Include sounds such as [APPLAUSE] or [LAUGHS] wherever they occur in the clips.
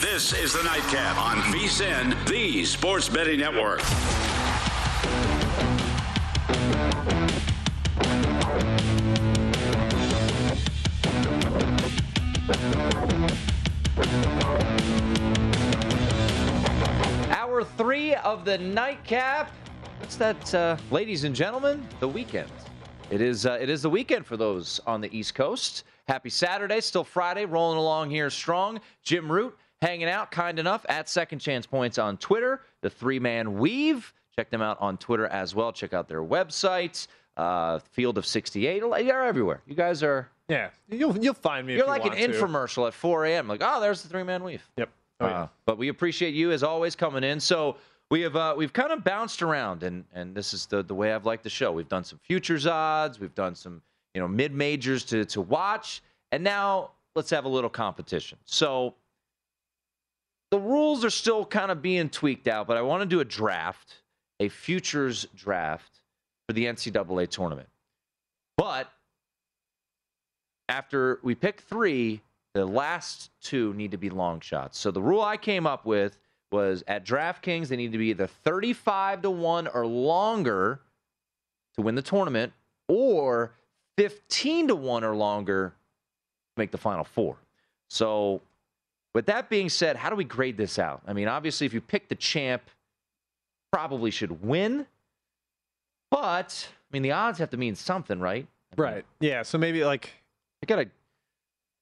This is the Nightcap on VSIN, the Sports Betting Network. Hour three of the Nightcap. What's that, uh, ladies and gentlemen? The weekend. It is. Uh, it is the weekend for those on the East Coast. Happy Saturday. Still Friday. Rolling along here strong. Jim Root hanging out, kind enough, at Second Chance Points on Twitter. The three man weave. Check them out on Twitter as well. Check out their website. Uh, Field of 68. You're everywhere. You guys are. Yeah, you'll you'll find me. You're like you an to. infomercial at 4 a.m. Like, oh, there's the three man weave. Yep. Oh, yeah. Uh, but we appreciate you as always coming in. So we have uh, we've kind of bounced around, and and this is the the way I've liked the show. We've done some futures odds, we've done some you know mid majors to to watch, and now let's have a little competition. So the rules are still kind of being tweaked out, but I want to do a draft, a futures draft for the NCAA tournament. But after we pick three, the last two need to be long shots. So the rule I came up with was at DraftKings, they need to be either 35 to 1 or longer to win the tournament, or 15 to 1 or longer to make the final four. So, with that being said, how do we grade this out? I mean, obviously, if you pick the champ, probably should win. But, I mean, the odds have to mean something, right? I mean, Right. Yeah. So maybe like I gotta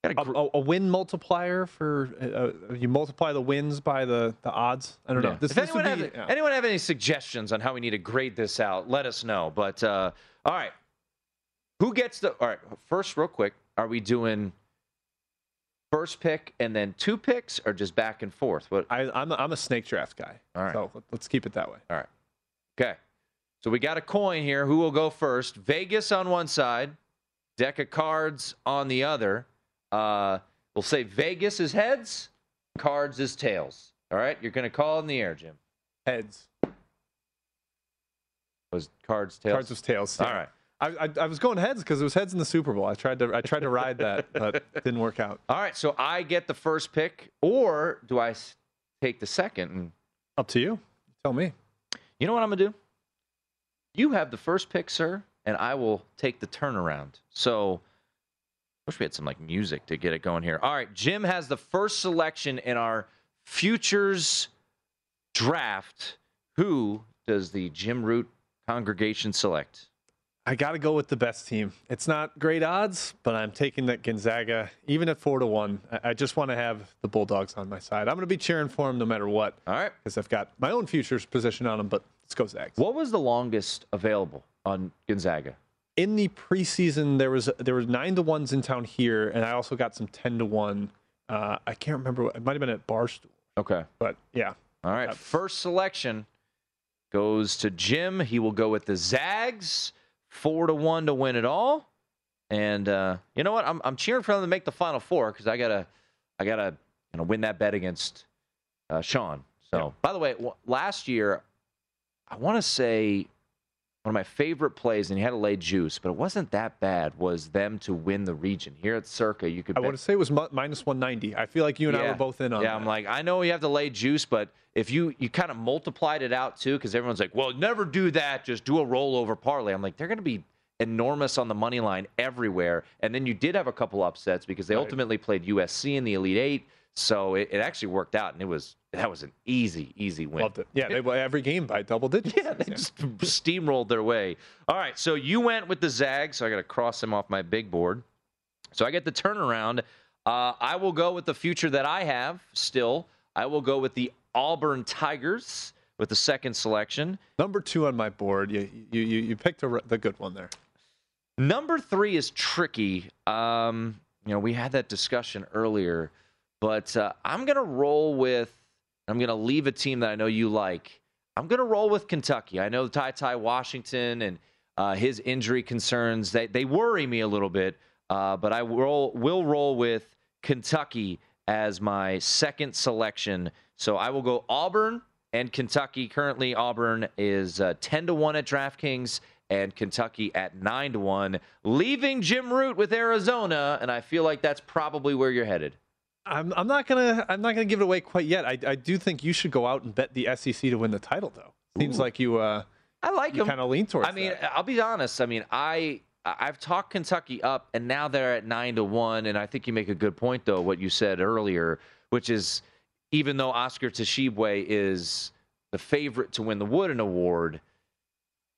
a, a, a win multiplier for uh, uh, you multiply the wins by the the odds. I don't Yeah. know. This, if this anyone have, yeah. anyone have any suggestions on how we need to grade this out, let us know. But uh, all right, who gets the? All right, first, real quick, are we doing first pick and then two picks, or just back and forth? What? I, I'm a, I'm a snake draft guy. All right. So let- let's keep it that way. All right, okay. So we got a coin here. Who will go first? Vegas on one side, deck of cards on the other. Uh, we'll say Vegas is heads, cards is tails. All right, you're gonna call in the air, Jim. Heads. Was cards tails? Cards was tails. All yeah. right. I, I, I was going heads because it was heads in the Super Bowl. I tried to I tried to ride that, [LAUGHS] but didn't work out. All right, so I get the first pick, or do I s- take the second? And Up to you. Tell me. you know what I'm gonna do? You have the first pick, sir, and I will take the turnaround. So, wish we had some like music to get it going here. All right, Jim has the first selection in our futures draft. Who does the Jim Root congregation select? I got to go with the best team. It's not great odds, but I'm taking that Gonzaga, even at four to one. I, just want to have the Bulldogs on my side. I'm going to be cheering for them no matter what, All right. because I've got my own futures position on them. But let's go Zags. What was the longest available on Gonzaga? In the preseason, there was there was nine to ones in town here, and I also got some ten to one. Uh, I can't remember. what- It might have been at Barstool, Okay. but yeah, All right. Yep. First selection goes to Jim. He will go with the Zags, four to one to win it all. And uh, you know what? I'm I'm cheering for them to make the final four because I gotta I gotta you know win that bet against uh, Sean. So Yep. by the way, w- last year I want to say one of my favorite plays, and he had to lay juice, but it wasn't that bad. Was them to win the region here at Circa? You could I bet want to say it was mi- minus one ninety. I feel like you and I were both in on. yeah, that. I'm like, I know you have to lay juice, but if you you kind of multiplied it out too, because everyone's like, well, never do that. Just do a rollover parlay. I'm like, they're going to be enormous on the money line everywhere. And then you did have a couple upsets because they Right. ultimately played USC in the Elite Eight. So it, it actually worked out, and it was that was an easy, easy win. Loved it. Yeah, they won every game by double [LAUGHS] digits. Yeah, they just steamrolled their way. All right, so you went with the Zags, so I got to cross them off my big board. So I get the turnaround. Uh, I will go with the future that I have still. I will go with the Auburn Tigers with the second selection. Number two on my board. You you you, you picked a, the good one there. Number three is tricky. Um, you know, we had that discussion earlier, but uh, I'm gonna roll with. I'm gonna leave a team that I know you like. I'm gonna roll with Kentucky. I know TyTy Washington and uh, his injury concerns they they worry me a little bit, uh, but I roll will roll with Kentucky as my second selection. So I will go Auburn and Kentucky. Currently, Auburn is uh, 10 to 1 at DraftKings and Kentucky at 9 to 1, leaving Jim Root with Arizona. And I feel like that's probably where you're headed. I'm, I'm not gonna I'm not gonna give it away quite yet. I, I do think you should go out and bet the SEC to win the title, though. Seems Ooh. like you uh I like you him. kind of lean towards. I mean, that. I'll be honest. I mean, I I've talked Kentucky up, and now they're at nine to one. And I think you make a good point, though, what you said earlier, which is even though Oscar Tshiebwe is the favorite to win the Wooden Award,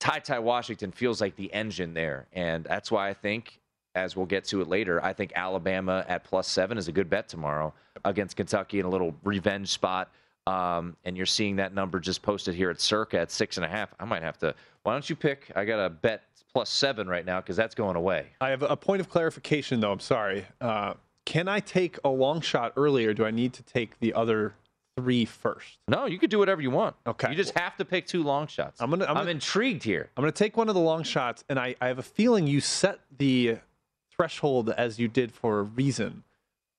TyTy Washington feels like the engine there, and that's why I think, as we'll get to it later, I think Alabama at plus seven is a good bet tomorrow against Kentucky in a little revenge spot. Um, and you're seeing that number just posted here at Circa at six and a half. I might have to. Why don't you pick? I got a bet plus seven right now because that's going away. I have a point of clarification, though. I'm sorry. Uh, can I take a long shot earlier? Do I need to take the other three first? No, you could do whatever you want. Okay. You just have to pick two long shots. I'm gonna- I'm I'm gonna- intrigued here. I'm going to take one of the long shots, and I, I have a feeling you set the threshold as you did for a reason.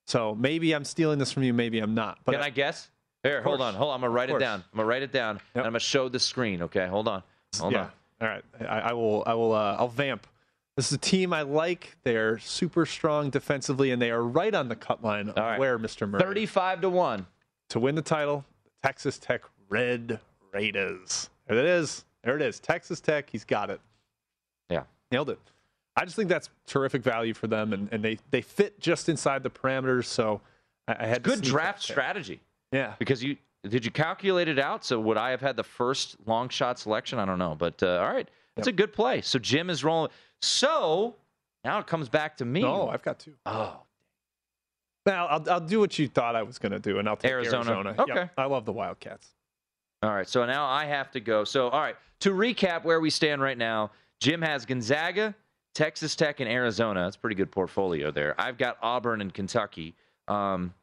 So maybe I'm stealing this from you, maybe I'm not. But Can I guess? Here, hold on, hold on. I'm gonna write it down. I'm gonna write it down, and I'm gonna show the screen. Okay, hold on, hold yeah. on. All right. I, I will. I will. Uh, I'll vamp. This is a team I like. They're super strong defensively, and they are right on the cut line of All right. where Mr. Murray Thirty-five to one. to win the title. Texas Tech Red Raiders. There it is. There it is. Texas Tech. He's got it. Yeah. Nailed it. I just think that's terrific value for them, and, and they they fit just inside the parameters. So I, I had to Good draft strategy Yeah. because you did you calculate it out? So would I have had the first long shot selection? I don't know, but uh, all right, that's a good play. So Jim is rolling. So now it comes back to me. No, I've got two. oh, Now I'll, I'll do what you thought I was going to do, and I'll take Arizona. Arizona. Okay. Yep. I love the Wildcats. All right, so now I have to go. So, all right, to recap where we stand right now, Jim has Gonzaga, Texas Tech, and Arizona. That's a pretty good portfolio there. I've got Auburn and Kentucky. Um,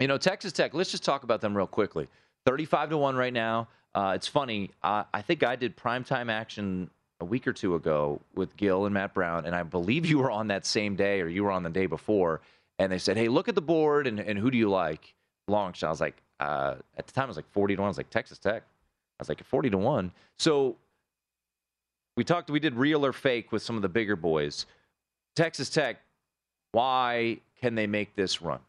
you know, Texas Tech. Let's just talk about them real quickly. Thirty-five to one right now. Uh, it's funny. Uh, I think I did primetime action a week or two ago with Gil and Matt Brown, and I believe [LAUGHS] you were on that same day, or you were on the day before. And they said, "Hey, look at the board, and, and who do you like?" Long shot. I was like, uh, at the time, it was like forty to one. I was like, Texas Tech. I was like, forty to one. So we talked. We did real or fake with some of the bigger boys. Texas Tech. Why can they make this run?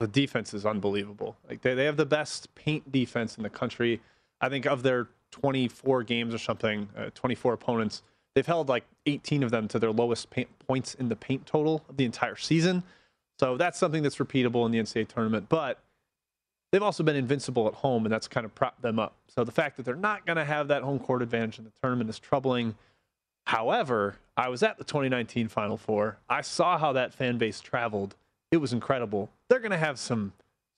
The defense is unbelievable. Like they, they have the best paint defense in the country. I think of their 24 games or something, uh, 24 opponents, they've held like 18 of them to their lowest paint points in the paint total of the entire season. So that's something that's repeatable in the NCAA tournament. But they've also been invincible at home, and that's kind of propped them up. So the fact that they're not going to have that home court advantage in the tournament is troubling. However, I was at the 2019 Final Four. I saw how that fan base traveled. It was incredible. They're going to have some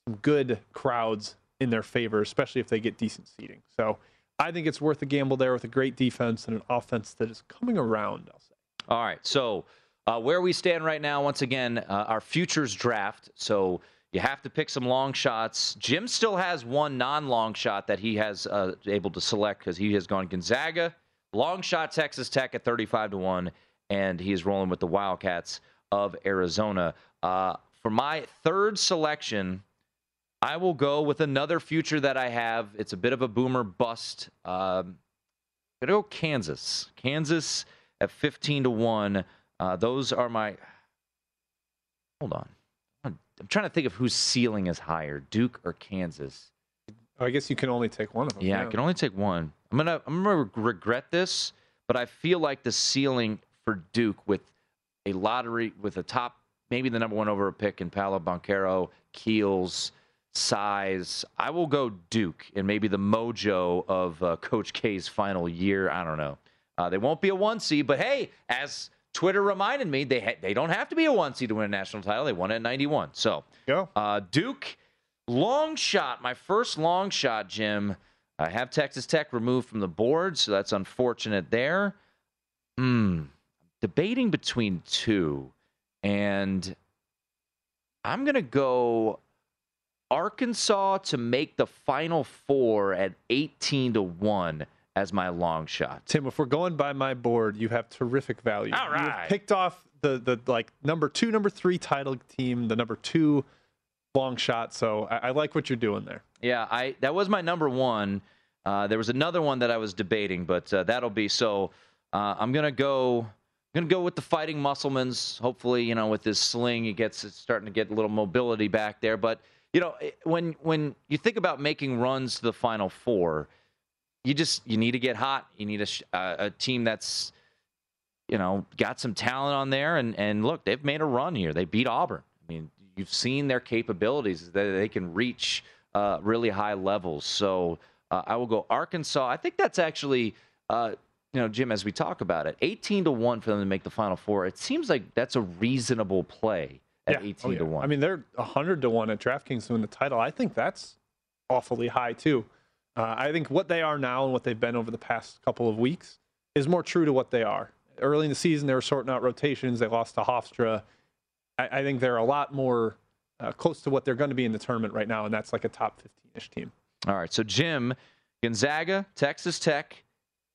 some good crowds in their favor, especially if they get decent seating. So I think it's worth a gamble there with a great defense and an offense that is coming around. I'll say. All right. So uh, where we stand right now, once again, uh, our futures draft. So you have to pick some long shots. Jim still has one non-long shot that he has uh, able to select because he has gone Gonzaga, long shot Texas Tech at 35 to one, and he is rolling with the Wildcats of Arizona. Uh, for my third selection, I will go with another future that I have. It's a bit of a boomer bust. Um, I'm gonna go Kansas. Kansas at 15 to 1. Uh, those are my. Hold on. I'm trying to think of whose ceiling is higher, Duke or Kansas. I guess you can only take one of them. Yeah, I can only take one. I'm gonna I'm gonna regret this, but I feel like the ceiling for Duke with a lottery with a top maybe the number one overall pick in Paolo Banchero, Keels, size. I will go Duke and maybe the mojo of uh, Coach K's final year. I don't know. Uh, they won't be a one seed, but hey, as Twitter reminded me, they ha- they don't have to be a one seed to win a national title. They won it in '91. So Go. uh, Duke, long shot. My first long shot, Jim. I have Texas Tech removed from the board, so that's unfortunate there. Hmm. Debating between two, and I'm gonna go Arkansas to make the Final Four at 18 to one as my long shot. Tim, if we're going by my board, you have terrific value. All You've picked off the the like number two, number three title team, the number two long shot. So I, I like what you're doing there. Yeah, I that was my number one. Uh, there was another one that I was debating, but uh, that'll be so. Uh, I'm gonna go. I'm gonna go with the Fighting Musselmans. Hopefully, you know, with this sling, it gets it's starting to get a little mobility back there. But you know, when when you think about making runs to the Final Four, you just you need to get hot. You need a uh, a team that's you know got some talent on there. And and look, they've made a run here. They beat Auburn. I mean, you've seen their capabilities that they can reach uh, really high levels. So uh, I will go Arkansas. I think that's actually. Uh, you know, Jim, as we talk about it, 18 to 1 for them to make the Final Four. It seems like that's a reasonable play at Yeah. 18 Oh, to 1. I mean, they're 100 to 1 at DraftKings to win the title. I think that's awfully high, too. Uh, I think what they are now and what they've been over the past couple of weeks is more true to what they are. Early in the season, they were sorting out rotations. They lost to Hofstra. I, I think they're a lot more uh, close to what they're going to be in the tournament right now, and that's like a top 15 ish team. All right. So, Jim, Gonzaga, Texas Tech,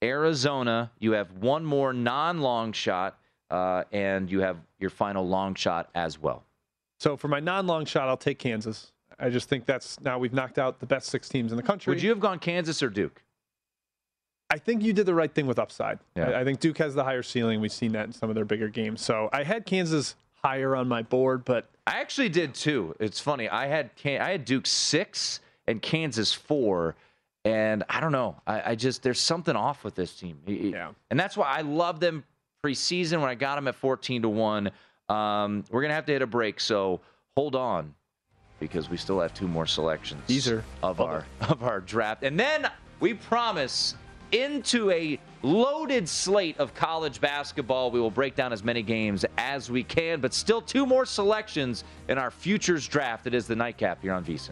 Arizona. You have one more non long shot, uh, and you have your final long shot as well. So for my non long shot, I'll take Kansas. I just think that's now we've knocked out the best six teams in the country. Would you have gone Kansas or Duke? I think you did the right thing with upside. Yeah. I, I think Duke has the higher ceiling. We've seen that in some of their bigger games. So I had Kansas higher on my board, but I actually did too. It's funny. I had Can- I had Duke six and Kansas four, and I don't know. I, I just there's something off with this team. It- Yeah. and that's why I love them preseason when I got them at 14 to one. Um, we're gonna have to hit a break, so hold on because we still have two more selections. Teaser. of our [LAUGHS] of our draft, and then we promise into a loaded slate of college basketball. We will break down as many games as we can, but still two more selections in our futures draft. It is the nightcap here on VSiN.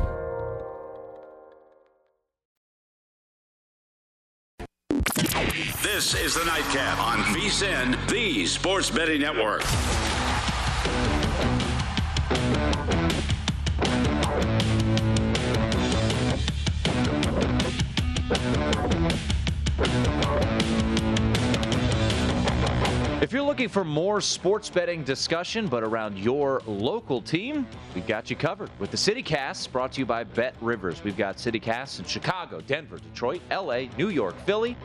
This is the Nightcap on VSIN, the Sports Betting Network. If you're looking for more sports betting discussion, but around your local team, we've got you covered with the CityCast brought to you by BetRivers. We've got CityCasts in Chicago, Denver, Detroit, LA, New York, Philly,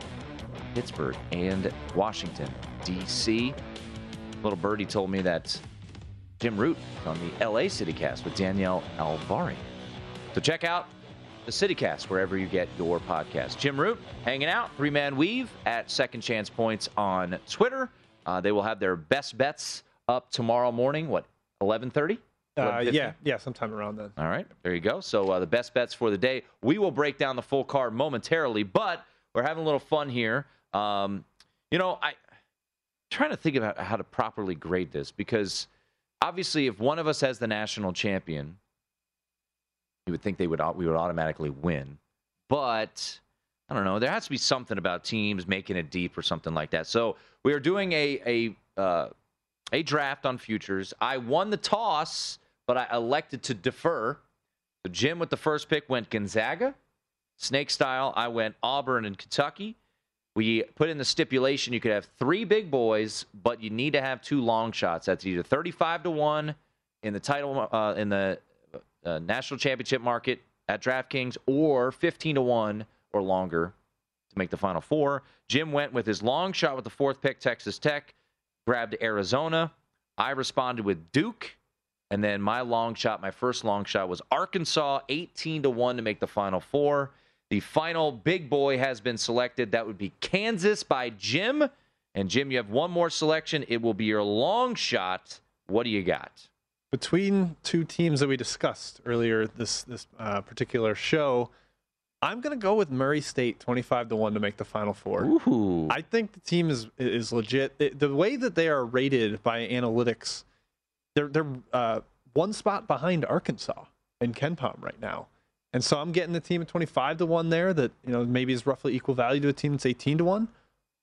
Pittsburgh, and Washington, D.C. Little Birdie told me that Jim Root is on the LA CityCast with Danielle Alvari. So check out the CityCast wherever you get your podcast. Jim Root hanging out, three man weave at Second Chance Points on Twitter. Uh, they will have their best bets up tomorrow morning. What, 11:30? uh, yeah, yeah, sometime around then. All right, there you go. So uh, the best bets for the day. We will break down the full card momentarily, but we're having a little fun here. Um, you know, I trying to think about how to properly grade this because obviously, if one of us has the national champion, you would think they would we would automatically win. But I don't know. There has to be something about teams making it deep or something like that. So we are doing a a uh, a draft on futures. I won the toss, but I elected to defer. So Jim with the first pick went Gonzaga. Snake style, I went Auburn and Kentucky. We put in the stipulation you could have three big boys, but you need to have two long shots. That's either 35 to 1 in the title uh, in the uh, national championship market at DraftKings or 15 to 1 or longer to make the final four. Jim went with his long shot with the fourth pick, Texas Tech, grabbed Arizona. I responded with Duke. And then my long shot, my first long shot was Arkansas, 18 to 1 to make the final four. The final big boy has been selected. That would be Kansas by Jim. And Jim, you have one more selection. It will be your long shot. What do you got? Between two teams that we discussed earlier this this uh, particular show, I'm going to go with Murray State 25 to 1 to make the final four. Ooh. I think the team is is legit. It, the way that they are rated by analytics, they're they're uh, one spot behind Arkansas and KenPom right now. And so I'm getting the team at 25 to 1 there that, you know, maybe is roughly equal value to a team that's 18 to 1.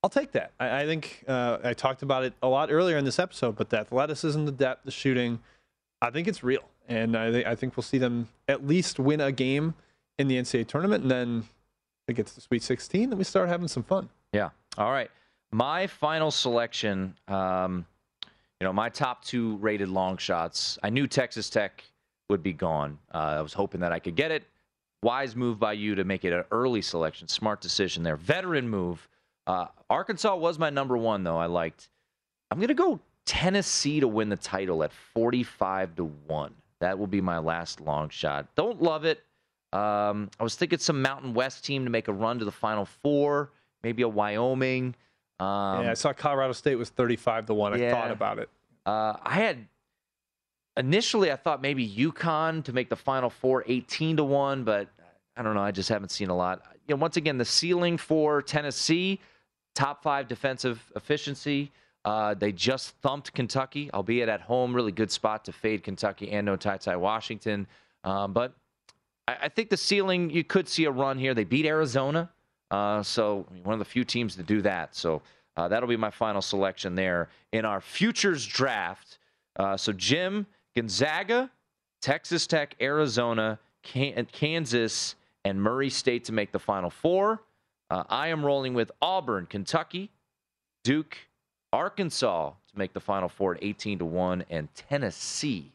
I'll take that. I, I think uh, I talked about it a lot earlier in this episode, but the athleticism, the depth, the shooting, I think it's real. And I, th- I think we'll see them at least win a game in the NCAA tournament. And then it gets to the Sweet 16, then we start having some fun. Yeah. All right. My final selection, um, you know, my top two rated long shots. I knew Texas Tech would be gone. Uh, I was hoping that I could get it. Wise move by you to make it an early selection. Smart decision there. Veteran move. Uh, Arkansas was my number one, though. I liked. I'm going to go Tennessee to win the title at 45 to 1. That will be my last long shot. Don't love it. Um, I was thinking some Mountain West team to make a run to the Final Four, maybe a Wyoming. Um, yeah, I saw Colorado State was 35 to 1. I yeah. thought about it. Uh, I had initially I thought maybe UConn to make the Final Four 18 to 1, but I don't know. I just haven't seen a lot. You know, once again, the ceiling for Tennessee, top five defensive efficiency. Uh, they just thumped Kentucky, albeit at home. Really good spot to fade Kentucky and no TyTy Washington. Um, but I, I, think the ceiling, you could see a run here. They beat Arizona. Uh, so one of the few teams to do that. So uh, that'll be my final selection there in our futures draft. Uh, so Jim, Gonzaga, Texas Tech, Arizona, Kansas, and Murray State to make the Final Four. Uh, I am rolling with Auburn, Kentucky, Duke, Arkansas to make the Final Four at 18 to 1, and Tennessee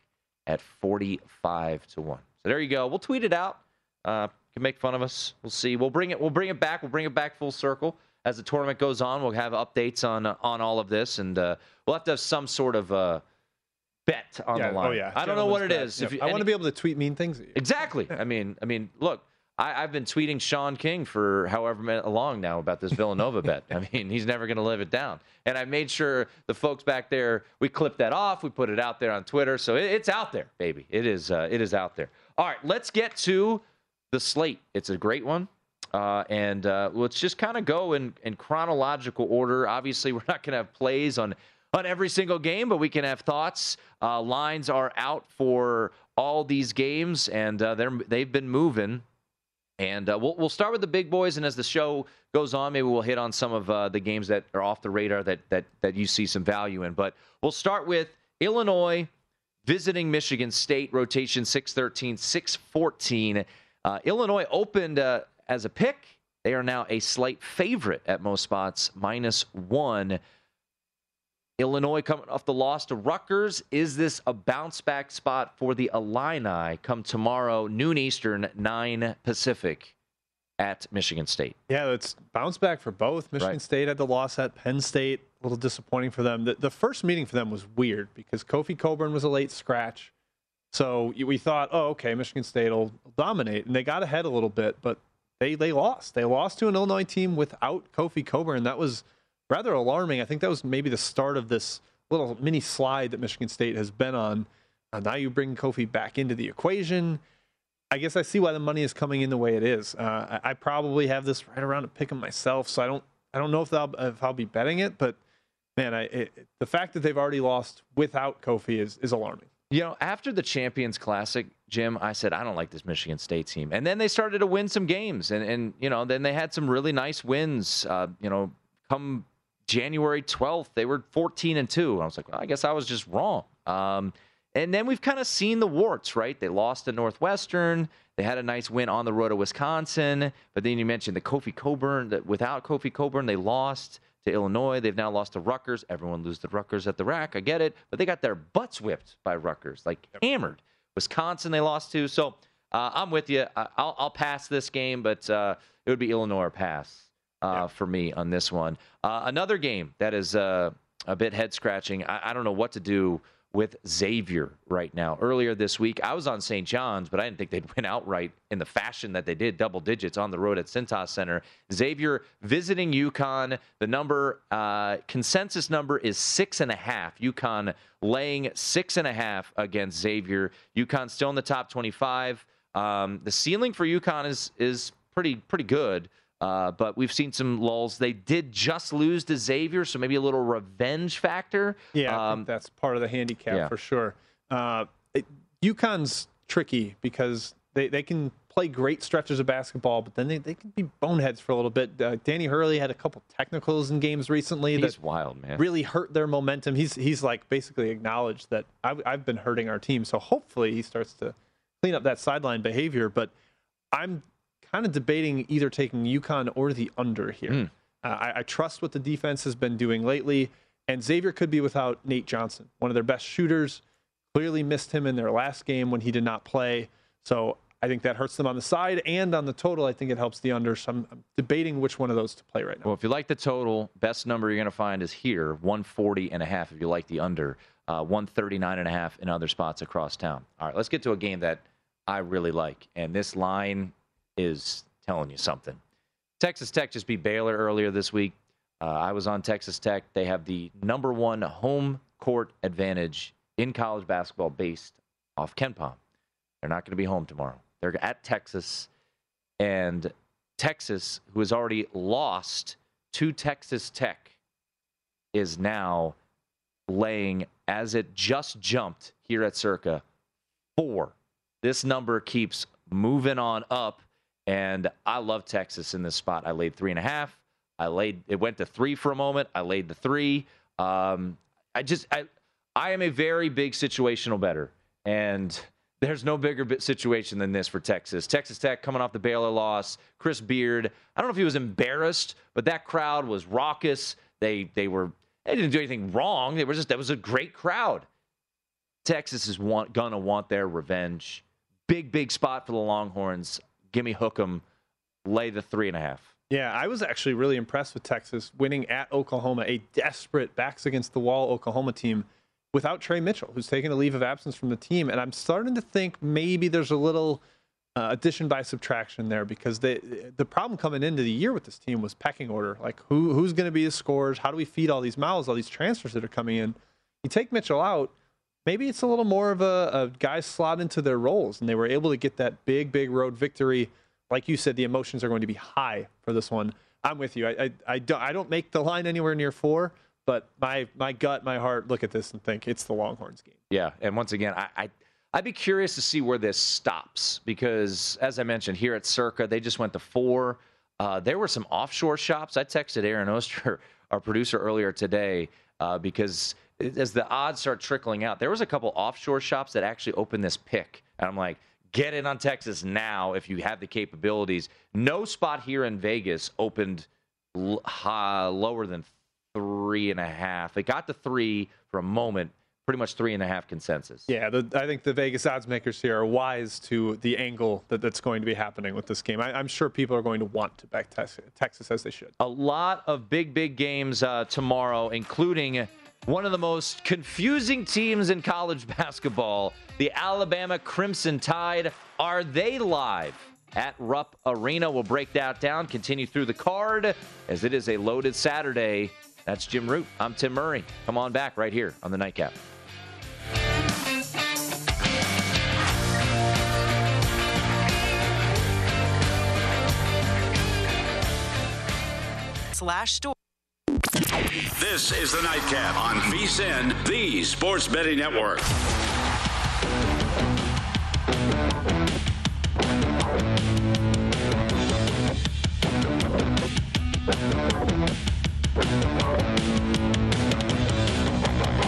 at 45 to 1. So there you go. We'll tweet it out. Uh, can make fun of us. We'll see. We'll bring it. We'll bring it back. We'll bring it back full circle as the tournament goes on. We'll have updates on uh, on all of this, and uh, we'll have to have some sort of uh, bet on yeah, the line. Oh yeah, I don't know what it bet. is. Yep. You, I want to be able to tweet mean things. Exactly. I mean, I mean, look, I, have been tweeting Sean King for however long now about this Villanova bet. I mean, he's never going to live it down. And I made sure the folks back there, we clipped that off, we put it out there on Twitter, so it, it's out there, baby. It is. Uh, it is out there. All right, let's get to the slate. It's a great one. Uh, and uh, let's just kind of go in, in chronological order. Obviously, [LAUGHS] we're not going to have plays on on every single game, but we can have thoughts. Uh, lines are out for all these games, and uh, they're they've been moving. And uh, we'll we'll start with the big boys, and as the show goes on, maybe we'll hit on some of uh, the games that are off the radar that that that you see some value in. But we'll start with Illinois visiting Michigan State, rotation 613, 614. Uh, Illinois opened uh, as a pick. They are now a slight favorite at most spots, minus one. Illinois coming off the loss to Rutgers. Is this a bounce back spot for the Illini come tomorrow, noon Eastern, 9 Pacific at Michigan State? Yeah, it's bounce back for both. Michigan right. State had the loss at Penn State. A little disappointing for them. The, the first meeting for them was weird because Kofi Cockburn was a late scratch. So we thought, oh, okay, Michigan State will dominate. And they got ahead a little bit, but they, they lost. They lost to an Illinois team without Kofi Cockburn. That was – rather alarming. I think that was maybe the start of this little mini slide that Michigan State has been on. Uh, now you bring Kofi back into the equation. I guess I see why the money is coming in the way it is. Uh, I, I, probably have this right around to pick them myself, so I don't I don't know if I'll if I'll be betting it, but man, I, it, the fact that they've already lost without Kofi is is alarming. You know, after the Champions Classic, Jim, I said I don't like this Michigan State team, and then they started to win some games, and and you know then they had some really nice wins. Uh, you know, come January twelfth, they were fourteen and two. I was like, well, I guess I was just wrong. Um, and then we've kind of seen the warts, right? They lost to Northwestern. They had a nice win on the road to Wisconsin. But then you mentioned the Kofi Cockburn, That without Kofi Cockburn, they lost to Illinois. They've now lost to Rutgers. Everyone loses to Rutgers at the rack. I get it. But they got their butts whipped by Rutgers, like hammered. Wisconsin, they lost to. So uh, I'm with you. I'll, I'll, pass this game, but uh, it would be Illinois or pass uh, yeah. for me on this one. Uh, another game that is uh, a bit head scratching. I, I don't know what to do with Xavier right now. Earlier this week, I was on St. John's, but I didn't think they'd win outright in the fashion that they did, double digits on the road at Cintas Center. Xavier visiting UConn. The number, uh, consensus number is six and a half. UConn laying six and a half against Xavier. UConn still in the top 25. Um, the ceiling for UConn is is pretty pretty good. Uh, but we've seen some lulls. They did just lose to Xavier, so maybe a little revenge factor. Yeah, um, that's part of the handicap yeah. for sure. Uh, it, UConn's tricky because they, they can play great stretches of basketball, but then they, they can be boneheads for a little bit. Uh, Danny Hurley had a couple technicals in games recently he's that wild, man. really hurt their momentum. He's he's like basically acknowledged that I've, I've been hurting our team, so hopefully he starts to clean up that sideline behavior. But I'm kind of debating either taking UConn or the under here. Mm. Uh, I, I, trust what the defense has been doing lately, and Xavier could be without Nate Johnson, one of their best shooters. Clearly missed him in their last game when he did not play. So I think that hurts them on the side and on the total. I think it helps the under. So I'm, I'm debating which one of those to play right now. Well, if you like the total, best number you're going to find is here, 140 and a half. If you like the under, uh, 139 and a half in other spots across town. All right, let's get to a game that I really like, and this line is telling you something. Texas Tech just beat Baylor earlier this week. Uh, I was on Texas Tech. They have the number one home court advantage in college basketball based off KenPom. They're not going to be home tomorrow. They're at Texas, and Texas, who has already lost to Texas Tech, is now laying, as it just jumped here at Circa, four. This number keeps moving on up and I love Texas in this spot. I laid three and a half. I laid it went to three for a moment. I laid the three. Um, I just I I am a very big situational better, and there's no bigger situation than this for Texas. Texas Tech coming off the Baylor loss. Chris Beard. I don't know if he was embarrassed, but that crowd was raucous. They they were they didn't do anything wrong. They were just that was a great crowd. Texas is want, gonna want their revenge. Big big spot for the Longhorns give me Hook'em, lay the three and a half. Yeah, I was actually really impressed with Texas winning at Oklahoma, a desperate backs against the wall Oklahoma team without Tre Mitchell, who's taken a leave of absence from the team. And I'm starting to think maybe there's a little uh, addition by subtraction there because the the problem coming into the year with this team was pecking order. Like who who's going to be the scorers? How do we feed all these mouths, all these transfers that are coming in? You take Mitchell out, maybe it's a little more of a, a guys slot into their roles, and they were able to get that big, big road victory. Like you said, the emotions are going to be high for this one. I'm with you. I, I, I, don't, I don't make the line anywhere near four, but my my gut, my heart look at this and think it's the Longhorns game. Yeah, and once again, I, I I'd be curious to see where this stops because, as I mentioned, here at Circa, they just went to four. Uh, there were some offshore shops. I texted Aaron Oster, [LAUGHS] our producer, earlier today uh, because as the odds start trickling out, there was a couple offshore shops that actually opened this pick, and I'm like, get in on Texas now if you have the capabilities. No spot here in Vegas opened l- high, lower than three and a half. It got to three for a moment, pretty much three and a half consensus. Yeah, the, I think the Vegas odds makers here are wise to the angle that, that's going to be happening with this game. I, am sure people are going to want to back Texas, Texas as they should. A lot of big, big games uh, tomorrow, including one of the most confusing teams in college [LAUGHS] basketball, the Alabama Crimson Tide. Are they live at Rupp Arena? We'll break that down, continue through the card as it is a loaded Saturday. That's Jim Root. I'm Tim Murray. Come on back right here on the Nightcap. Slash store. This is the Nightcap on VSIN, the Sports Betting Network.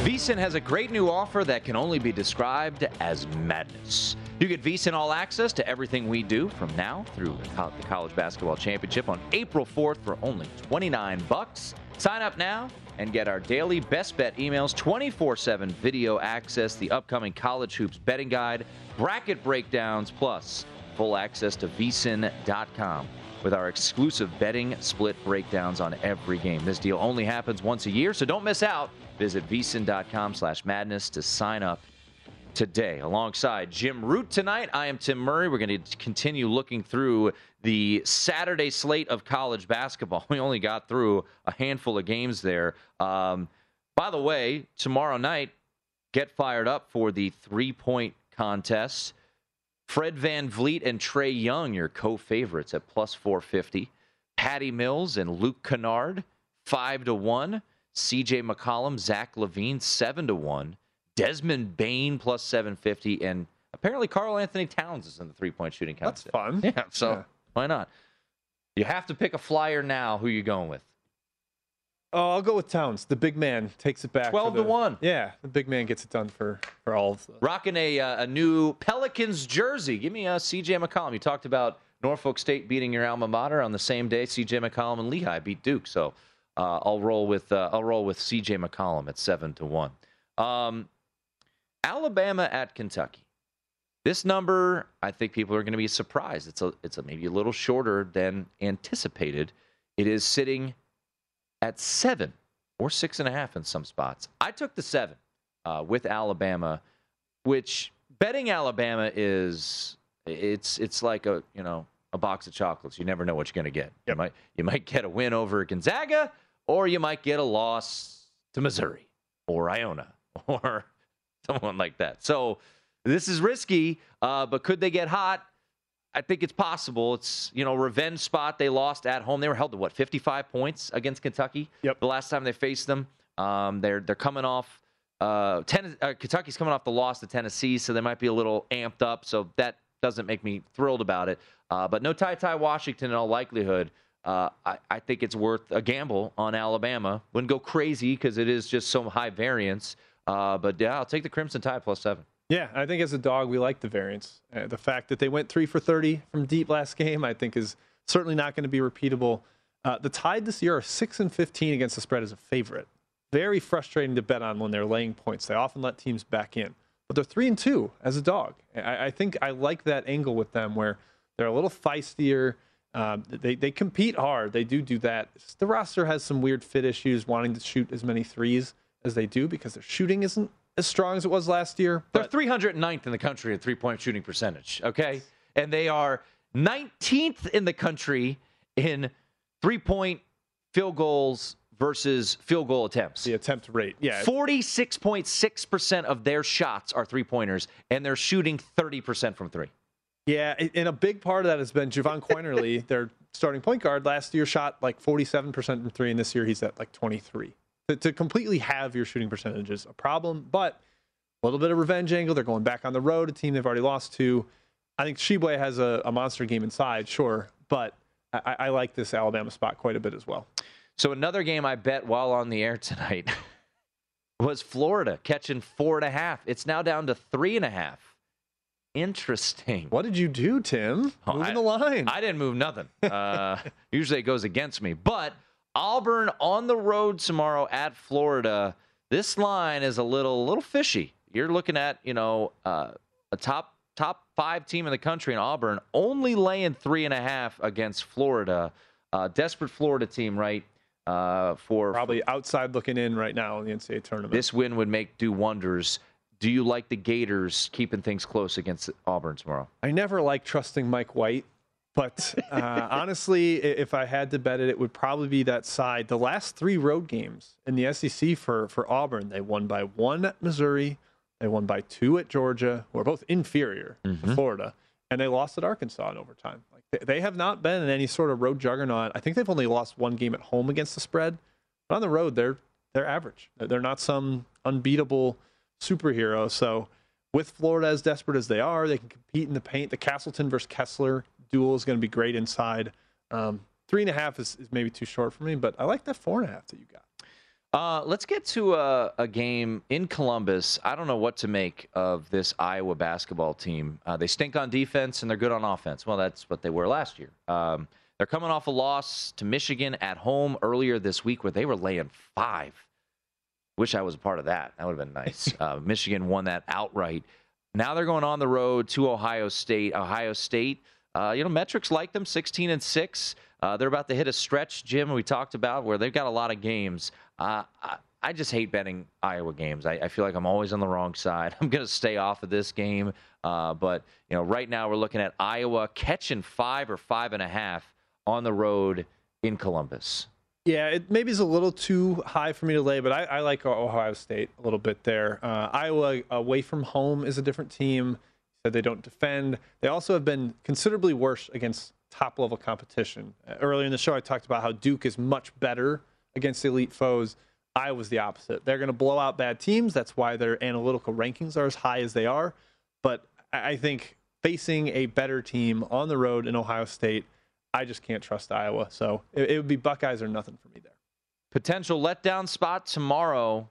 VSIN has a great new offer that can only be described as madness. You get VSIN All Access to everything we do from now through the College Basketball Championship on April 4th for only 29 bucks. Sign up now and get our daily best bet emails, 24/7 video access, the upcoming college hoops betting guide, bracket breakdowns, plus full access to vsin.com with our exclusive betting split breakdowns on every game. This deal only happens once a year, so don't miss out. Visit vsin.com slash madness to sign up today. Alongside Jim Root tonight, I am Tim Murray. We're going to continue looking through the Saturday slate of college basketball. [LAUGHS] We only got through a handful of games there. Um, by the way, tomorrow night, get fired up for the three point contest. Fred VanVleet and Trae Young, your co favorites at plus 450. Patty Mills and Luke Kennard, 5 to 1. CJ McCollum, Zach LaVine, 7 to 1. Desmond Bane, plus 750. And apparently Karl-Anthony Towns is in the three point shooting contest. That's fun. [LAUGHS] Yeah, so Yeah. Why not? You have to pick a flyer now. Who you going with? Oh, I'll go with Towns. The big man takes it back. for 12 to 1. Yeah, the big man gets it done for for all of the. Rocking a, uh, a new Pelicans jersey. Give me a CJ McCollum. You talked about Norfolk State beating your alma mater on the same day. CJ McCollum and Lehigh beat Duke. So uh, I'll roll with uh, I'll roll with CJ McCollum at seven to one. Um, Alabama at Kentucky. This number, I think people are going to be surprised. It's a it's a maybe a little shorter than anticipated. It is sitting at seven or six and a half in some spots. I took the seven uh, with Alabama, which betting Alabama is it's it's like a you know a box of chocolates. You never know what you're going to get. You might you might get a win over Gonzaga, or you might get a loss to Missouri or Iona [LAUGHS] or someone like that. So this is risky, uh, but could they get hot? I think it's possible. It's you know revenge spot. They lost at home. They were held to what 55 points against Kentucky. Yep. The last time they faced them, um, they're they're coming off. Uh, ten, uh, Kentucky's coming off the loss to Tennessee, so they might be a little amped up. So that doesn't make me thrilled about it. Uh, but no TyTy Washington in all likelihood. Uh, I, I think it's worth a gamble on Alabama. Wouldn't go crazy because it is just so high variance. Uh, but yeah, I'll take the Crimson Tide plus seven. Yeah, I think as a dog, we like the variance. Uh, the fact that they went three for 30 from deep last game, I think, is certainly not going to be repeatable. Uh, the Tide this year are 6 and 15 against the spread as a favorite. Very frustrating to bet on when they're laying points. They often let teams back in, but they're 3 and 2 as a dog. I, I think I like that angle with them where they're a little feistier. Um, they, they compete hard. They do do that. The roster has some weird fit issues, wanting to shoot as many threes as they do because their shooting isn't as strong as it was last year. They're But 309th in the country at three point shooting percentage, okay? And they are 19th in the country in three point field goals versus field goal attempts. the attempt rate, yeah, 46.6% of their shots are three pointers, and they're shooting 30% from three. Yeah, and a big part of that has been Jahvon Quinerly, [LAUGHS] their starting point guard. Last year shot like 47% from three, and this year he's at like 23. To, to completely have your shooting percentage is a problem, but a little bit of revenge angle. They're going back on the road, a team they've already lost to. I think Tshiebwe has a, a monster game inside, sure, but I, I like this Alabama spot quite a bit as well. So another game I bet while on the air tonight [LAUGHS] was Florida catching four and a half. It's now down to three and a half. Interesting. What did you do, Tim? Oh, I- the line. I didn't move nothing. Uh, [LAUGHS] usually it goes against me. But Auburn on the road tomorrow at Florida. This line is a little little fishy. You're looking at you know uh, a top top five team in the country in Auburn only laying three and a half against Florida. Uh, desperate Florida team, right? Uh, for Probably outside looking in right now in the NCAA tournament. this win would make do wonders. Do you like the Gators keeping things close against Auburn tomorrow? I never like trusting Mike White, but uh, honestly, if I had to bet it, it would probably be that side. The last three road games in the SEC for for Auburn, they won by one at Missouri, they won by two at Georgia, who are both inferior to Florida, and they lost at Arkansas in overtime. Like they have not been in any sort of road juggernaut. I think they've only lost one game at home against the spread, but on the road they're they're average. They're not some unbeatable superhero. So with Florida as desperate as they are, they can compete in the paint. The Castleton versus Kessler duel is going to be great inside. Um, three and a half is, is maybe too short for me, but I like that four and a half that you got. Uh, let's get to a, a, game in Columbus. I don't know what to make of this Iowa basketball team. Uh, they stink on defense and they're good on offense. Well, that's what they were last year. Um, they're coming off a loss to Michigan at home earlier this week where they were laying five. Wish I was a part of that. That would have been nice. [LAUGHS] uh, Michigan won that outright. Now they're going on the road to Ohio State. Ohio State, uh, you know, metrics like them 16 and 6. Uh, they're about to hit a stretch, Jim, we talked about, where they've got a lot of games. Uh, I, I, just hate betting Iowa games. I, I, feel like I'm always on the wrong side. [LAUGHS] I'm going to stay off of this game. Uh, but, you know, right now we're looking at Iowa catching five or five and a half on the road in Columbus. Yeah, it maybe is a little too high for me to lay, but I, I like Ohio State a little bit there. Uh, Iowa away from home is a different team. Said they don't defend. They also have been considerably worse against top level competition. Uh, earlier in the show, I talked about how Duke is much better against elite foes. Iowa's the opposite. They're going to blow out bad teams. That's why their analytical rankings are as high as they are. But I think facing a better team on the road in Ohio State, I just can't trust Iowa. So it would be Buckeyes or nothing for me there. Potential letdown spot tomorrow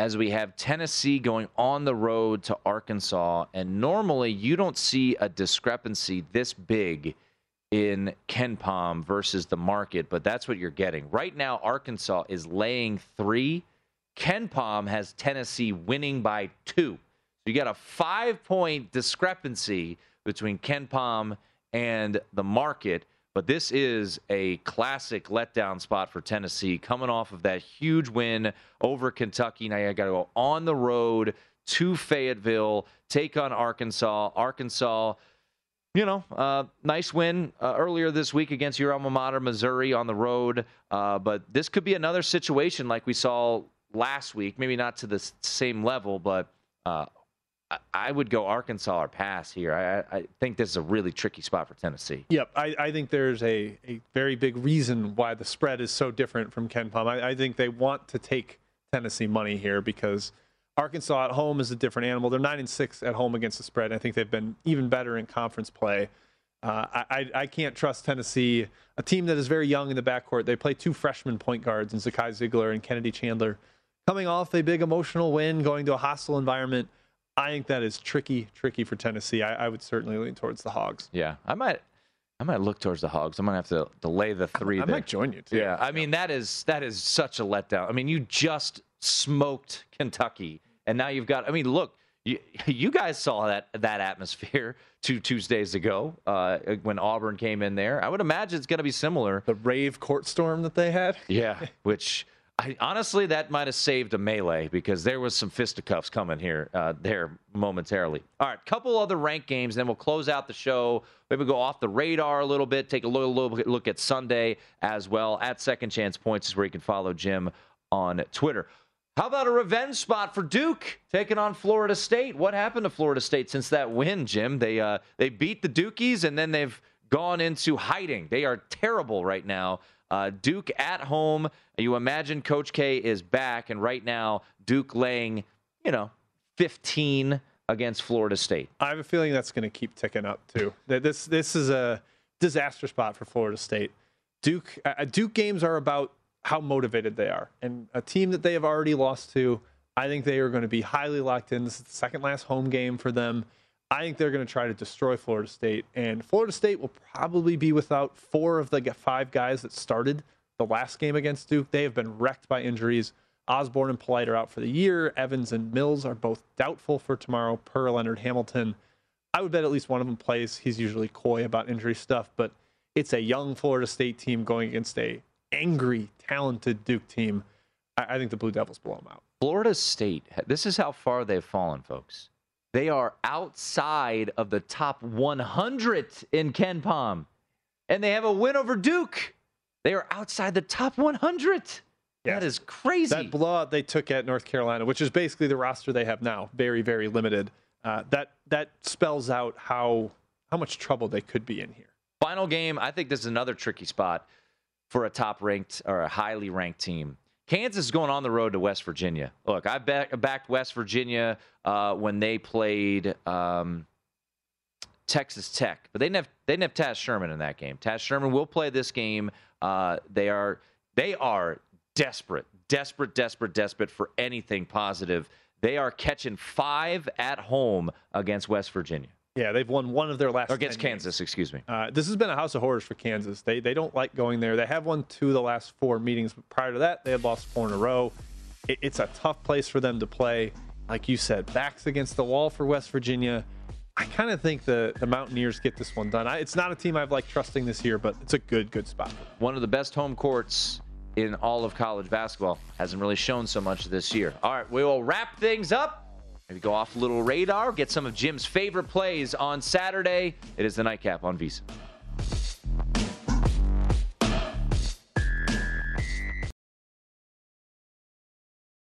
as we have Tennessee going on the road to Arkansas. And normally you don't see a discrepancy this big in KenPom versus the market, but that's what you're getting. Right now, Arkansas is laying three. KenPom has Tennessee winning by two. So you got a five point discrepancy between KenPom and the market. But this is a classic letdown spot for Tennessee coming off of that huge win over Kentucky. Now you got to go on the road to Fayetteville, take on Arkansas. Arkansas you know, uh, nice win uh, earlier this week against your alma mater, Missouri, on the road. Uh, but this could be another situation like we saw last week. Maybe not to the same level, but uh, I, would go Arkansas or pass here. I, I, think this is a really tricky spot for Tennessee. Yep, I, I think there's a, a very big reason why the spread is so different from KenPom. I, I think they want to take Tennessee money here because – Arkansas at home is a different animal. They're nine and six at home against the spread. I think they've been even better in conference play. Uh, I, I can't trust Tennessee, a team that is very young in the backcourt. They play two freshman point guards in Zakai Zeigler and Kennedy Chandler. Coming off a big emotional win, going to a hostile environment, I think that is tricky, tricky for Tennessee. I, I would certainly lean towards the Hogs. Yeah, I might, I might look towards the Hogs. I might have to delay the three. I, I might join you too. Yeah, I mean that is that is such a letdown. I mean you just smoked Kentucky and now you've got. I mean, look, you, you guys saw that that atmosphere [LAUGHS] two Tuesdays ago uh, when Auburn came in there. I would imagine it's going to be similar. The rave court storm that they had. Yeah, which I, honestly that might have saved a melee because there was some fisticuffs coming here uh, there momentarily. All right, couple other ranked games, then we'll close out the show. Maybe go off the radar a little bit, take a little, little look at Sunday as well. At Second Chance Points is where you can follow Jim on Twitter. How about a revenge spot for Duke taking on Florida State? What happened to Florida State since that win, Jim? They uh, they beat the Dukies and then they've gone into hiding. They are terrible right now. Uh, Duke at home. You imagine Coach K is back, and right now Duke laying, you know, 15 against Florida State. I have a feeling that's going to keep ticking up too. This this is a disaster spot for Florida State. Duke uh, Duke games are about how motivated they are. And a team that they have already lost to, I think they are going to be highly locked in. This is the second last home game for them. I think they're going to try to destroy Florida State. And Florida State will probably be without four of the five guys that started the last game against Duke. They have been wrecked by injuries. Osborne and Polite are out for the year. Evans and Mills are both doubtful for tomorrow, per Leonard Hamilton. I would bet at least one of them plays. He's usually coy about injury stuff, but it's a young Florida State team going against a angry, talented Duke team. I, I think the Blue Devils blow them out. Florida State, this is how far they've fallen, folks. They are outside of the top 100 in KenPom, and they have a win over Duke. They are outside the top 100. Yes. That is crazy. That blowout they took at North Carolina, which is basically the roster they have now, very, very limited. Uh, that that spells out how how much trouble they could be in here. Final game. I think this is another tricky spot for a top ranked or a highly ranked team. Kansas is going on the road to West Virginia. Look, I back, backed West Virginia uh, when they played um, Texas Tech, but they didn't have they didn't have Taz Sherman in that game. Taz Sherman will play this game. Uh, they are they are desperate, desperate, desperate, desperate for anything positive. They are catching five at home against West Virginia. Yeah, they've won one of their last Or against 10 games. Kansas, excuse me. Uh, this has been a house of horrors for Kansas. They they don't like going there. They have won two of the last four meetings. But prior to that, they had lost four in a row. It, it's a tough place for them to play. Like you said, backs against the wall for West Virginia. I kind of think the, the Mountaineers get this one done. I, it's not a team I've liked trusting this year, but it's a good, good spot. One of the best home courts in all of college basketball. Hasn't really shown so much this year. All right, we will wrap things up. Maybe go off a little radar, get some of Jim's favorite plays on Saturday. It is the nightcap on VSiN.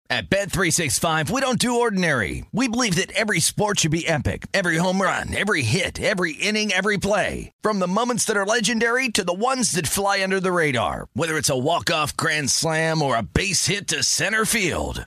At Bet365, we don't do ordinary. We believe that every sport should be epic. Every home run, every hit, every inning, every play. From the moments that are legendary to the ones that fly under the radar. Whether it's a walk-off grand slam or a base hit to center field.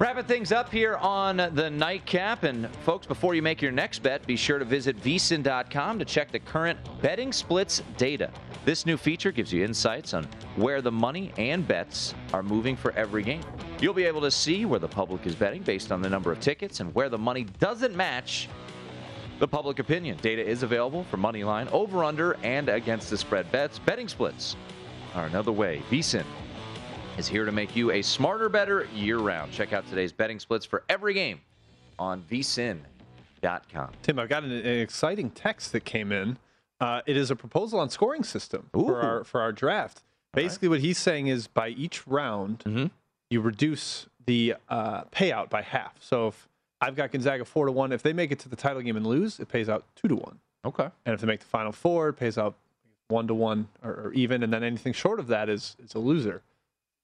Wrapping things up here on the nightcap. And folks, before you make your next bet, be sure to visit vsin.com to check the current betting splits data. This new feature gives you insights on where the money and bets are moving for every game. You'll be able to see where the public is betting based on the number of tickets and where the money doesn't match the public opinion. Data is available for money line, over under, and against the spread bets. Betting splits are another way. VSIN is here to make you a smarter, better year round. Check out today's betting splits for every game on vsin.com. Tim, I've got an, an exciting text that came in. Uh, it is a proposal on scoring system Ooh. for our for our draft. Basically, what he's saying is by each round, Mhm. you reduce the uh, payout by half. So if I've got Gonzaga four to one, if they make it to the title game and lose, it pays out two to one. Okay. And if they make the final four, it pays out one to one or, even, and then anything short of that is is a loser.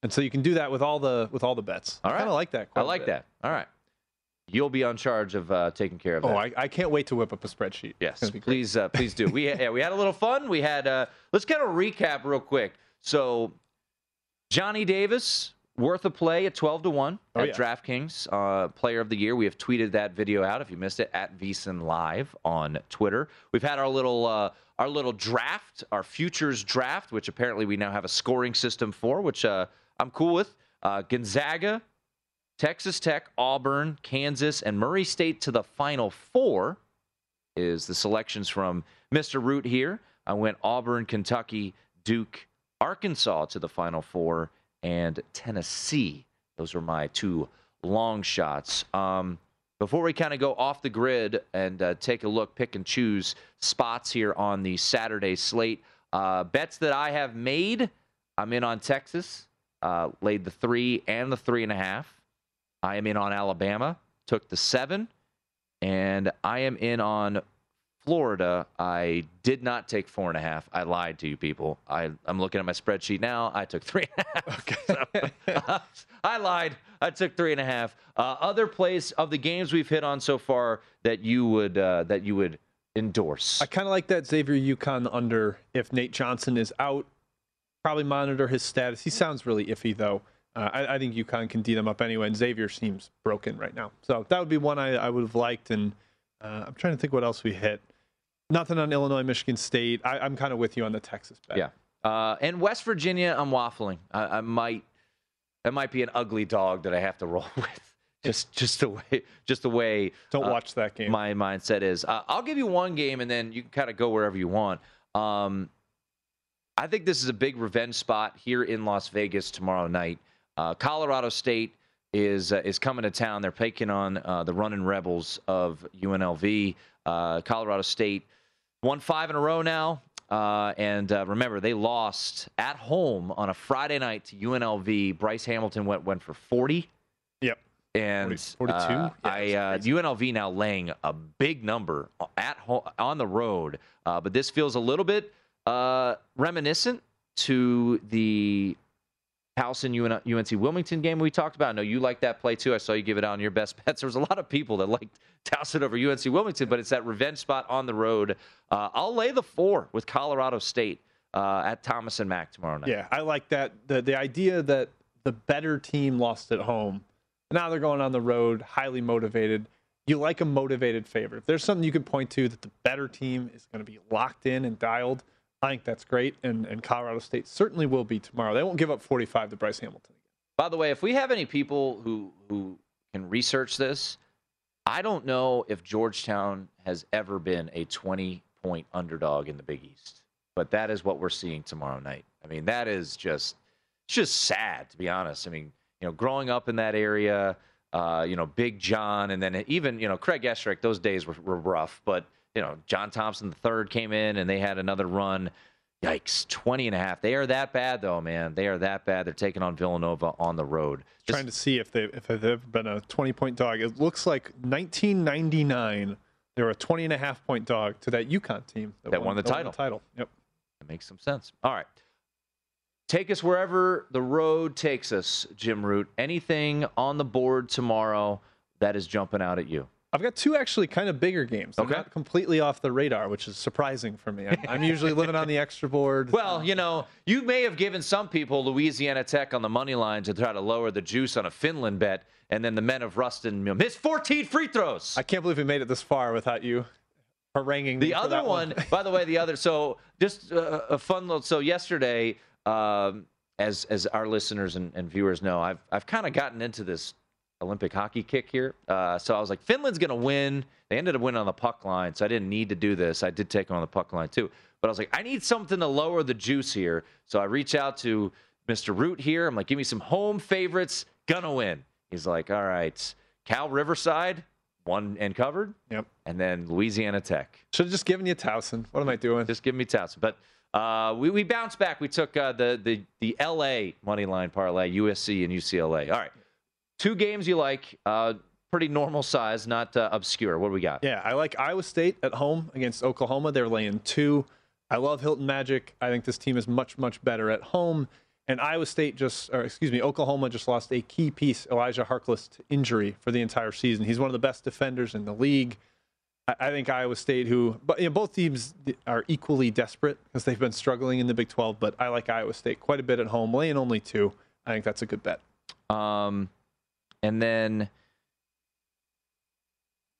And so you can do that with all the with all the bets. All I kind of like that. I like that. All right. You'll be on charge of uh, taking care of that. Oh, I, I can't wait to whip up a spreadsheet. Yes, gonna be great. please, uh, please do. We yeah, we had a little fun. We had uh, let's kind of recap real quick. So, Johnny Davis worth a play at twelve to one Oh, at yeah. DraftKings, uh, Player of the Year. We have tweeted that video out. If you missed it, at VSiN Live on Twitter. We've had our little uh, our little draft, our futures draft, which apparently we now have a scoring system for, which uh, I'm cool with. Uh, Gonzaga, Texas Tech, Auburn, Kansas, and Murray State to the Final Four is the selections from Mr. Root here. I went Auburn, Kentucky, Duke, Arkansas to the Final Four, and Tennessee. Those are my two long shots. Um, before we kind of go off the grid and uh, take a look, pick and choose spots here on the Saturday slate, uh, bets that I have made, I'm in on Texas, uh, laid the three and the three and a half. I am in on Alabama, took the seven, and I am in on Florida. I did not take four and a half. I lied to you people. I, I'm looking at my spreadsheet now. I took three and a half. [LAUGHS] So, [LAUGHS] I lied. I took three and a half. Uh, other plays of the games we've hit on so far that you would uh, that you would endorse. I kind of like that Xavier UConn under if Nate Johnson is out. Probably monitor his status. He sounds really iffy though. Uh, I, I, think UConn can D them up anyway, and Xavier seems broken right now. So that would be one I, I would have liked. And uh, I'm trying to think what else we hit. Nothing on Illinois, Michigan State. I, am kind of with you on the Texas bet. Yeah. Uh, and West Virginia, I'm waffling. I, I might. That might be an ugly dog that I have to [LAUGHS] roll with. Just, just the way, just the way. Don't uh, watch that game. My mindset is. Uh, I'll give you one game, and then you can kind of go wherever you want. Um, I think this is a big revenge spot here in Las Vegas tomorrow night. Uh, Colorado State is uh, is coming to town. They're taking on uh, the running Rebels of UNLV. Uh, Colorado State won five in a row now. Uh, and uh, remember, they lost at home on a Friday night to UNLV. Bryce Hamilton went went for 40. Yep. And 40, 42. Yeah, I UNLV now laying a big number at home on the road. but this feels a little bit reminiscent to the Towson UNC Wilmington game we talked about. I know you like that play too. I saw you give it on your best [LAUGHS] bets. There was a lot of people that liked Towson over UNC Wilmington, but it's that revenge spot on the road. Uh, I'll lay the four with Colorado State uh, at Thomas and Mack tomorrow night. Yeah, I like that. The the idea that the better team lost at home. Now they're going on the road, highly motivated. You like a motivated favorite. If there's something you can point to that the better team is going to be locked in and dialed, I think that's great, and, and Colorado State certainly will be tomorrow. They won't give up 45 to Bryce Hamilton. By the way, if we have any people who who can research this, I don't know if Georgetown has ever been a 20 point underdog in the Big East, but that is what we're seeing tomorrow night. I mean, that is just it's just sad to be honest. I mean, you know, growing up in that area, uh, you know, Big John, and then even you know Craig Esherick, those days were, were rough, but you know, John Thompson the third came in and they had another run. Yikes, 20 and a half. They are that bad though, man. They are that bad. They're taking on Villanova on the road. Just, trying to see if they if they've ever been a 20 point dog. It looks like 1999 they were a 20 and a half point dog to that UConn team that, that won, won, the title. Won the title. Yep. That makes some sense. All right. Take us wherever the road takes us, Jim Root. Anything on the board tomorrow that is jumping out at you? I've got two actually kind of bigger games. Okay. not completely off the radar, which is surprising for me. I'm, I'm [LAUGHS] usually living on the extra board. Well, you know, you may have given some people Louisiana Tech on the money line to try to lower the juice on a Finland bet, and then the men of Ruston missed 14 free throws. I can't believe we made it this far without you haranguing the other one, one. by the way, the other. [LAUGHS] So just a fun little. So yesterday, um, as as our listeners and, and viewers know, I've I've kind of gotten into this Olympic hockey kick here. Uh, so I was like, Finland's going to win. They ended up winning on the puck line, so I didn't need to do this. I did take on the puck line too. But I was like, I need something to lower the juice here. So I reach out to Mr. Root here. I'm like, give me some home favorites. Gonna win. He's like, all right, Cal Riverside, one and covered. Yep. And then Louisiana Tech. Should have just given you Towson. What am I doing? Just give me Towson. But uh, we, we bounced back. We took uh, the, the, the LA money line parlay, USC and UCLA. All right. Two games you like, uh, pretty normal size, not uh, obscure. What do we got? Yeah, I like Iowa State at home against Oklahoma. They're laying two. I love Hilton Magic. I think this team is much, much better at home. And Iowa State just, or excuse me, Oklahoma just lost a key piece, Elijah Harkless, to injury for the entire season. He's one of the best defenders in the league. I, I think Iowa State, who, but you know, both teams are equally desperate because they've been struggling in the Big 12. But I like Iowa State quite a bit at home, laying only two. I think that's a good bet. Um, and then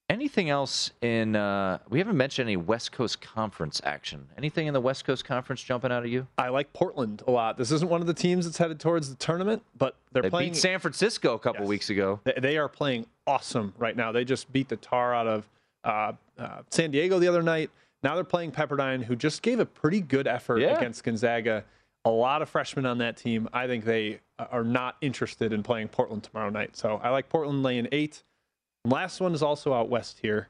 anything else in uh, we haven't mentioned any West Coast Conference action. Anything in the West Coast Conference jumping out of you? I like Portland a lot. This isn't one of the teams that's headed towards the tournament, but they're they playing beat San Francisco a couple yes. weeks ago. They, they, are playing awesome right now. They just beat the tar out of uh, uh, San Diego the other night. Now they're playing Pepperdine, who just gave a pretty good effort yeah. against Gonzaga a lot of freshmen on that team. I think they Uh, are not interested in playing Portland tomorrow night. So I like Portland laying eight. Last one is also out west here.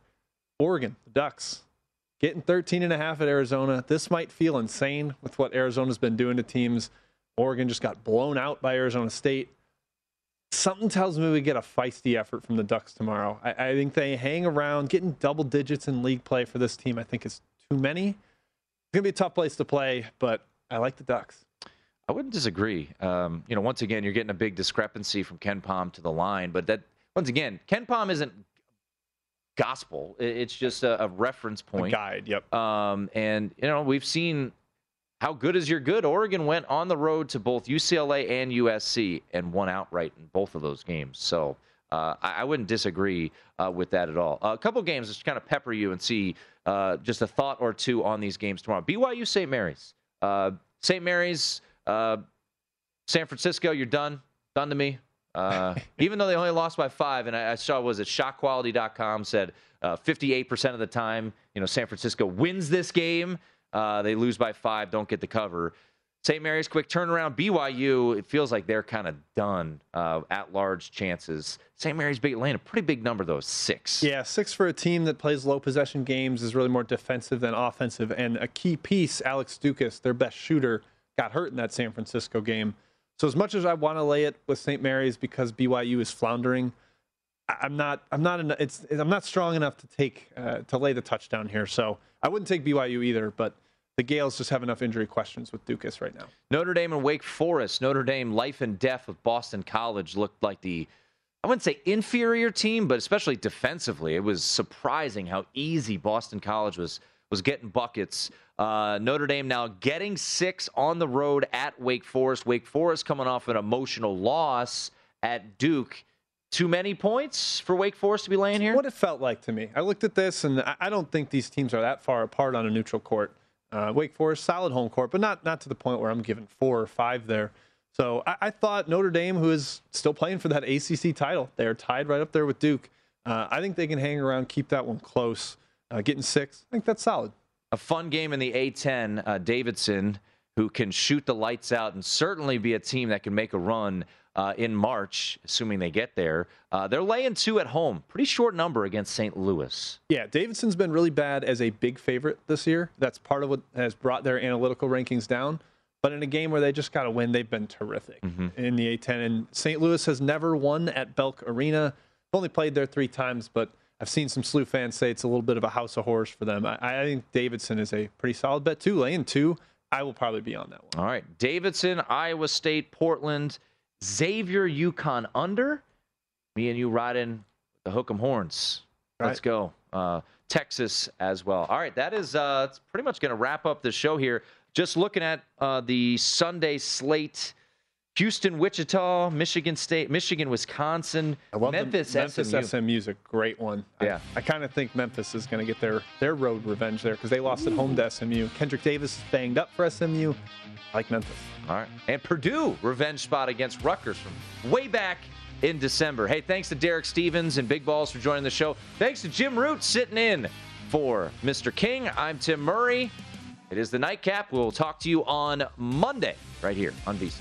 Oregon, the Ducks, getting 13 and a half at Arizona. This might feel insane with what Arizona's been doing to teams. Oregon just got blown out by Arizona State. Something tells me we get a feisty effort from the Ducks tomorrow. I, I think they hang around. Getting double digits in league play for this team, I think, is too many. It's going to be a tough place to play, but I like the Ducks. I wouldn't disagree. Um, you know, once again, you're getting a big discrepancy from KenPom to the line, but that once again, KenPom isn't gospel. It's just a, a reference point, a guide. Yep. Um, and you know, we've seen how good is your good? Oregon went on the road to both UCLA and USC and won outright in both of those games. So uh, I, I, wouldn't disagree uh, with that at all. Uh, a couple games just kind of pepper you and see uh, just a thought or two on these games tomorrow. BYU St. Mary's. Uh, St. Mary's, uh, San Francisco, you're done. Done to me. [LAUGHS] even though they only lost by five, and I, I saw was it shotquality.com said 58% of the time, you know, San Francisco wins this game. they lose by five, don't get the cover. St. Mary's quick turnaround. BYU, it feels like they're kind of done uh, at large chances. St. Mary's Big Lane, a pretty big number though, six. Yeah, six for a team that plays low possession games is really more defensive than offensive. And a key piece, Alex Ducas, their best shooter, got hurt in that San Francisco game. So as much as I want to lay it with St. Mary's because BYU is floundering, I'm not. I'm not. It's. I'm not strong enough to take uh, to lay the touchdown here. So I wouldn't take BYU either. But the Gaels just have enough injury questions with Ducas right now. Notre Dame and Wake Forest. Notre Dame life and death with Boston College looked like the I wouldn't say inferior team, but especially defensively, it was surprising how easy Boston College was was getting buckets. Uh, Notre Dame now getting six on the road at Wake Forest. Wake Forest coming off an emotional loss at Duke. Too many points for Wake Forest to be laying here? What it felt like to me. I looked at this, and I don't think these teams are that far apart on a neutral court. Uh, Wake Forest, solid home court, but not not to the point where I'm giving four or five there. So I, I thought Notre Dame, who is still playing for that ACC title, they're tied right up there with Duke. Uh, I think they can hang around, keep that one close. Uh, getting six, I think that's solid. A fun game in the A10. Uh, Davidson, who can shoot the lights out and certainly be a team that can make a run uh, in March, assuming they get there. Uh, they're laying two at home. Pretty short number against St. Louis. Yeah, Davidson's been really bad as a big favorite this year. That's part of what has brought their analytical rankings down. But in a game where they just got to win, they've been terrific mm-hmm. in the A10. And St. Louis has never won at Belk Arena. I've only played there three times, but I've seen some SLU fans say it's a little bit of a house of horrors for them. I, I think Davidson is a pretty solid bet too. Laying two, I will probably be on that one. All right, Davidson, Iowa State, Portland. Xavier UConn under. Me and you riding the Hook'em Horns. Let's go. Uh, Texas as well. All right, that is uh, that's pretty much going to wrap up the show here. Just looking at uh, the Sunday slate. Houston, Wichita, Michigan State, Michigan, Wisconsin, Memphis, Memphis SMU. SMU is a great one. Yeah, I, I kind of think Memphis is going to get their their road revenge there because they lost Ooh. at home to SMU. Kendrick Davis is banged up for SMU. I like Memphis. All right, and Purdue revenge spot against Rutgers from way back in December. Hey, thanks to Derek Stevens and Big Balls for joining the show. Thanks to Jim Root sitting in for Mr. King. I'm Tim Murray. It is the nightcap. We'll talk to you on Monday right here on VSiN.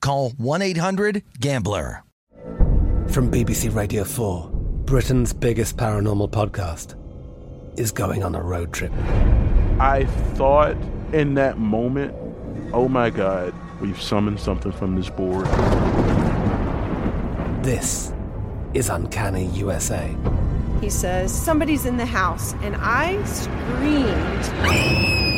call 1-800-GAMBLER. From BBC Radio 4, Britain's biggest paranormal podcast is going on a road trip. I thought in that moment, oh my God, we've summoned something from this board. This is Uncanny USA. He says, Somebody's in the house, and I screamed.